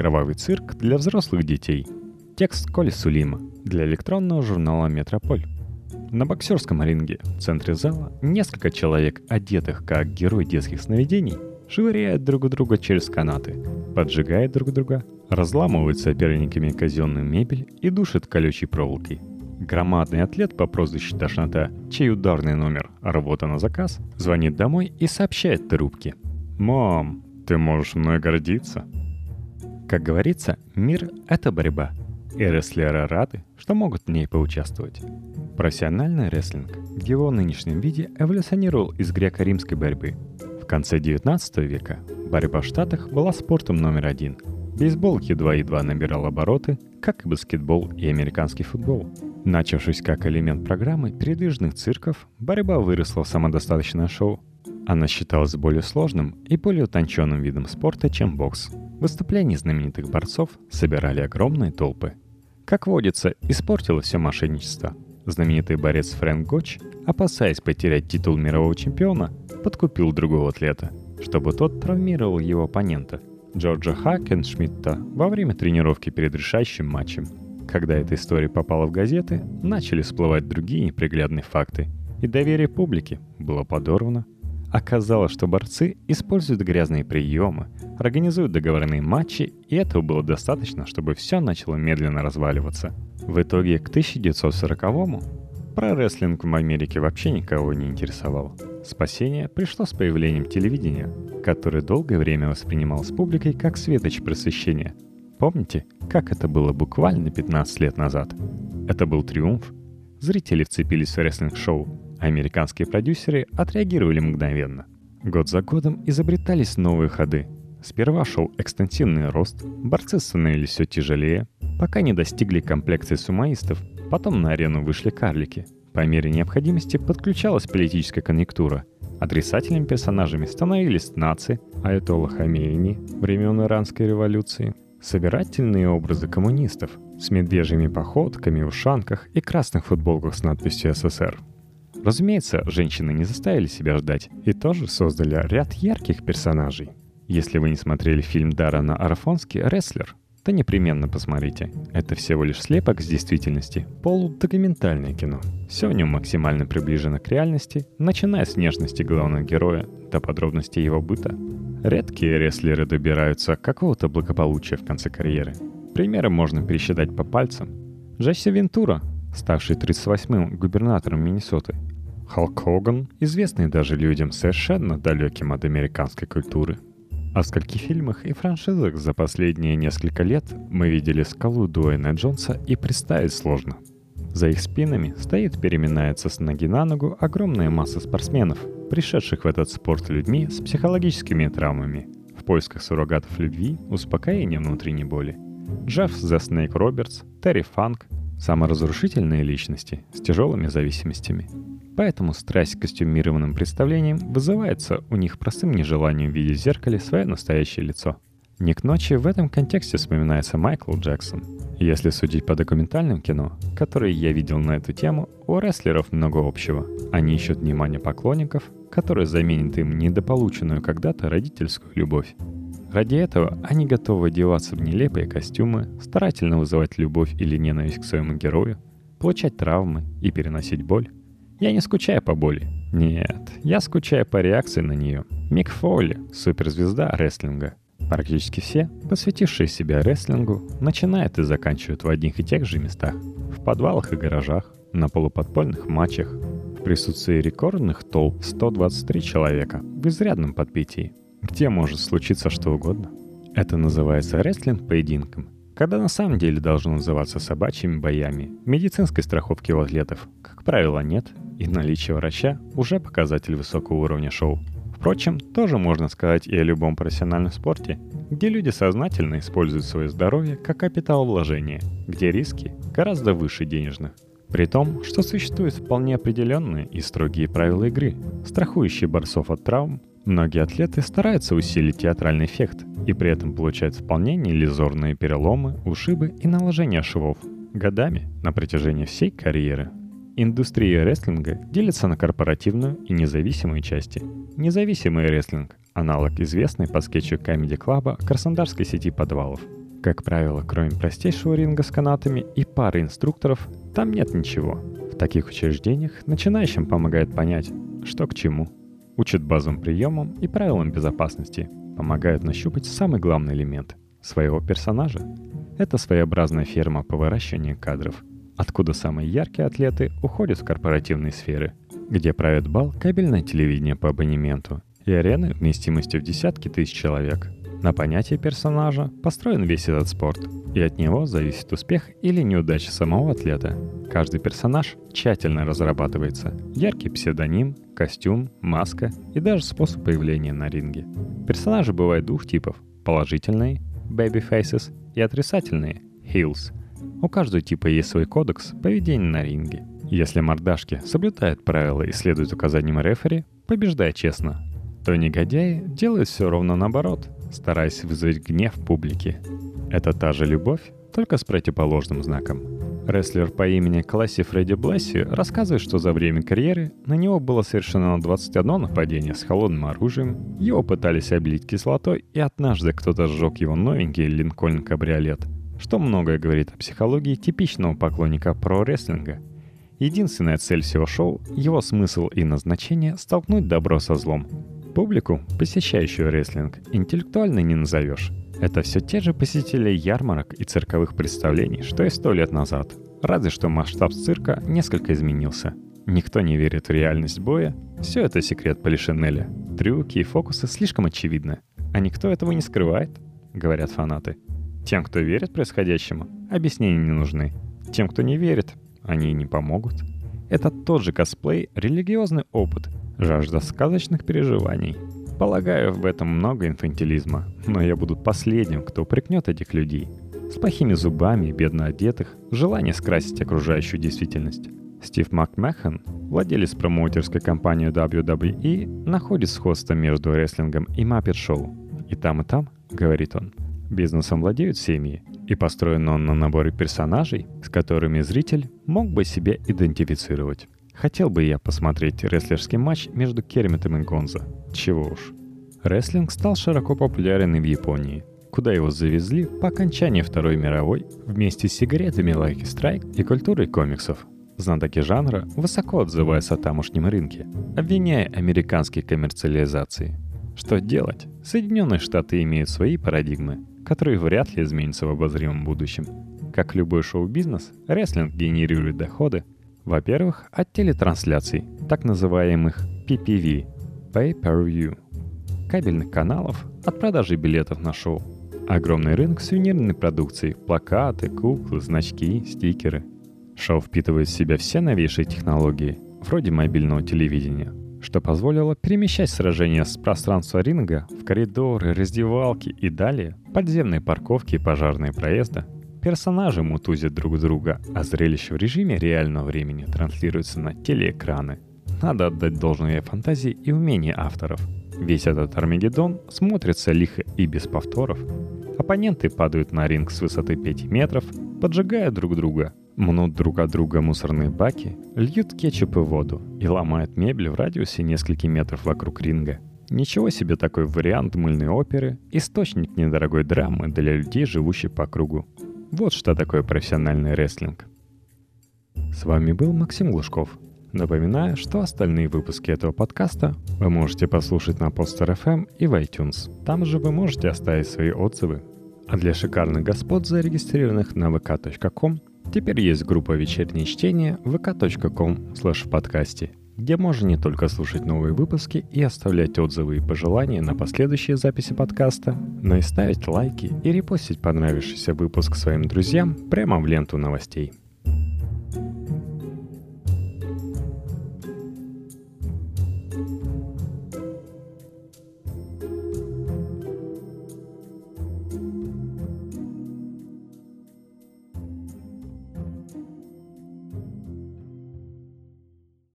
Кровавый цирк для взрослых детей. Текст Коли Сулима для электронного журнала «Метрополь». На боксерском ринге в центре зала несколько человек, одетых как герой детских сновидений, швыряют друг друга через канаты, поджигают друг друга, разламывают соперниками казенную мебель и душат колючей проволокой. Громадный атлет по прозвищу Тошнота, чей ударный номер «Работа на заказ», звонит домой и сообщает трубке. «Мам, ты можешь мной гордиться?» Как говорится, мир — это борьба. И рестлеры рады, что могут в ней поучаствовать. Профессиональный рестлинг в его нынешнем виде эволюционировал из греко-римской борьбы. В конце 19 века борьба в Штатах была спортом номер один. Бейсбол едва-едва набирал обороты, как и баскетбол и американский футбол. Начавшись как элемент программы передвижных цирков, борьба выросла в самодостаточное шоу. Она считалась более сложным и более утонченным видом спорта, чем бокс – Выступления знаменитых борцов собирали огромные толпы. Как водится, испортило все мошенничество. Знаменитый борец Фрэнк Гоч, опасаясь потерять титул мирового чемпиона, подкупил другого атлета, чтобы тот травмировал его оппонента, Джорджа Хакеншмидта, во время тренировки перед решающим матчем. Когда эта история попала в газеты, начали всплывать другие неприглядные факты, и доверие публики было подорвано – Оказалось, что борцы используют грязные приемы, организуют договорные матчи, и этого было достаточно, чтобы все начало медленно разваливаться. В итоге к 1940-му про рестлинг в Америке вообще никого не интересовал. Спасение пришло с появлением телевидения, которое долгое время воспринималось публикой как светоч просвещения. Помните, как это было буквально 15 лет назад? Это был триумф. Зрители вцепились в рестлинг-шоу, Американские продюсеры отреагировали мгновенно. Год за годом изобретались новые ходы. Сперва шел экстенсивный рост, борцы становились все тяжелее, пока не достигли комплекции сумаистов, потом на арену вышли карлики. По мере необходимости подключалась политическая конъюнктура. Отрицательными персонажами становились нации, аятолла Хамейни времен Иранской революции, собирательные образы коммунистов с медвежьими походками, ушанках и красных футболках с надписью «СССР». Разумеется, женщины не заставили себя ждать и тоже создали ряд ярких персонажей. Если вы не смотрели фильм Дарана Арафонски «Рестлер», то непременно посмотрите. Это всего лишь слепок с действительности, полудокументальное кино. Все в нем максимально приближено к реальности, начиная с нежности главного героя до подробностей его быта. Редкие рестлеры добираются какого-то благополучия в конце карьеры. Примеры можно пересчитать по пальцам. Джесси Вентура, ставший 38-м губернатором Миннесоты, Халк Хоган, известный даже людям совершенно далеким от американской культуры. А в скольких фильмах и франшизах за последние несколько лет мы видели скалу Дуэйна Джонса и представить сложно. За их спинами стоит переминается с ноги на ногу огромная масса спортсменов, пришедших в этот спорт людьми с психологическими травмами, в поисках суррогатов любви, успокоения внутренней боли. Джефф The Snake Робертс, Терри Фанк, саморазрушительные личности с тяжелыми зависимостями – Поэтому страсть к костюмированным представлениям вызывается у них простым нежеланием видеть в зеркале свое настоящее лицо. Не ночи в этом контексте вспоминается Майкл Джексон. Если судить по документальным кино, которые я видел на эту тему, у рестлеров много общего. Они ищут внимание поклонников, которые заменят им недополученную когда-то родительскую любовь. Ради этого они готовы одеваться в нелепые костюмы, старательно вызывать любовь или ненависть к своему герою, получать травмы и переносить боль. Я не скучаю по боли. Нет, я скучаю по реакции на нее. Мик Фолли, суперзвезда рестлинга. Практически все, посвятившие себя рестлингу, начинают и заканчивают в одних и тех же местах. В подвалах и гаражах, на полуподпольных матчах, в присутствии рекордных толп 123 человека в изрядном подпитии, где может случиться что угодно. Это называется рестлинг-поединком, когда на самом деле должно называться собачьими боями. Медицинской страховки у атлетов, как правило, нет, и наличие врача уже показатель высокого уровня шоу. Впрочем, тоже можно сказать и о любом профессиональном спорте, где люди сознательно используют свое здоровье как капитал вложения, где риски гораздо выше денежных. При том, что существуют вполне определенные и строгие правила игры, страхующие борцов от травм, многие атлеты стараются усилить театральный эффект и при этом получают вполне неиллюзорные переломы, ушибы и наложение швов годами на протяжении всей карьеры. Индустрия рестлинга делится на корпоративную и независимую части. Независимый рестлинг – аналог известной по скетчу Comedy Club краснодарской сети подвалов. Как правило, кроме простейшего ринга с канатами и пары инструкторов, там нет ничего. В таких учреждениях начинающим помогает понять, что к чему. Учат базовым приемам и правилам безопасности, помогают нащупать самый главный элемент – своего персонажа. Это своеобразная ферма по выращиванию кадров, откуда самые яркие атлеты уходят в корпоративные сферы, где правит бал кабельное телевидение по абонементу и арены вместимостью в десятки тысяч человек – на понятие персонажа построен весь этот спорт, и от него зависит успех или неудача самого атлета. Каждый персонаж тщательно разрабатывается. Яркий псевдоним, костюм, маска и даже способ появления на ринге. Персонажи бывают двух типов – положительные – baby faces и отрицательные – heels. У каждого типа есть свой кодекс поведения на ринге. Если мордашки соблюдают правила и следуют указаниям рефери, побеждая честно, то негодяи делают все ровно наоборот – стараясь вызвать гнев публики. Это та же любовь, только с противоположным знаком. Рестлер по имени Класси Фредди Блесси рассказывает, что за время карьеры на него было совершено 21 нападение с холодным оружием, его пытались облить кислотой, и однажды кто-то сжег его новенький Линкольн кабриолет, что многое говорит о психологии типичного поклонника про-рестлинга. Единственная цель всего шоу, его смысл и назначение — столкнуть добро со злом, Публику, посещающую рестлинг, интеллектуально не назовешь. Это все те же посетители ярмарок и цирковых представлений, что и сто лет назад. Разве что масштаб цирка несколько изменился. Никто не верит в реальность боя. Все это секрет Полишинеля. Трюки и фокусы слишком очевидны. А никто этого не скрывает, говорят фанаты. Тем, кто верит происходящему, объяснения не нужны. Тем, кто не верит, они не помогут. Это тот же косплей, религиозный опыт, жажда сказочных переживаний. Полагаю, в этом много инфантилизма, но я буду последним, кто упрекнет этих людей. С плохими зубами, бедно одетых, желание скрасить окружающую действительность. Стив МакМэхан, владелец промоутерской компании WWE, находит сходство между рестлингом и Muppet Шоу. И там, и там, говорит он, бизнесом владеют семьи, и построен он на наборе персонажей, с которыми зритель мог бы себя идентифицировать. Хотел бы я посмотреть рестлерский матч между Кермитом и Гонзо. Чего уж. Рестлинг стал широко популярен и в Японии, куда его завезли по окончании Второй мировой вместе с сигаретами Lucky Strike и культурой комиксов. Знатоки жанра высоко отзываются о тамошнем рынке, обвиняя американские коммерциализации. Что делать? Соединенные Штаты имеют свои парадигмы, которые вряд ли изменятся в обозримом будущем. Как любой шоу-бизнес, рестлинг генерирует доходы, во-первых, от телетрансляций, так называемых PPV – Pay-Per-View, кабельных каналов, от продажи билетов на шоу. Огромный рынок сувенирной продукции – плакаты, куклы, значки, стикеры. Шоу впитывает в себя все новейшие технологии, вроде мобильного телевидения, что позволило перемещать сражения с пространства ринга в коридоры, раздевалки и далее подземные парковки и пожарные проезды – Персонажи мутузят друг друга, а зрелище в режиме реального времени транслируется на телеэкраны. Надо отдать должное фантазии и умению авторов. Весь этот Армагеддон смотрится лихо и без повторов. Оппоненты падают на ринг с высоты 5 метров, поджигая друг друга, мнут друг от друга мусорные баки, льют кетчуп и воду и ломают мебель в радиусе нескольких метров вокруг ринга. Ничего себе такой вариант мыльной оперы, источник недорогой драмы для людей, живущих по кругу. Вот что такое профессиональный рестлинг. С вами был Максим Глушков. Напоминаю, что остальные выпуски этого подкаста вы можете послушать на Poster FM и в iTunes. Там же вы можете оставить свои отзывы. А для шикарных господ, зарегистрированных на vk.com, теперь есть группа «Вечернее чтение» vk.com в подкасте где можно не только слушать новые выпуски и оставлять отзывы и пожелания на последующие записи подкаста, но и ставить лайки и репостить понравившийся выпуск своим друзьям прямо в ленту новостей.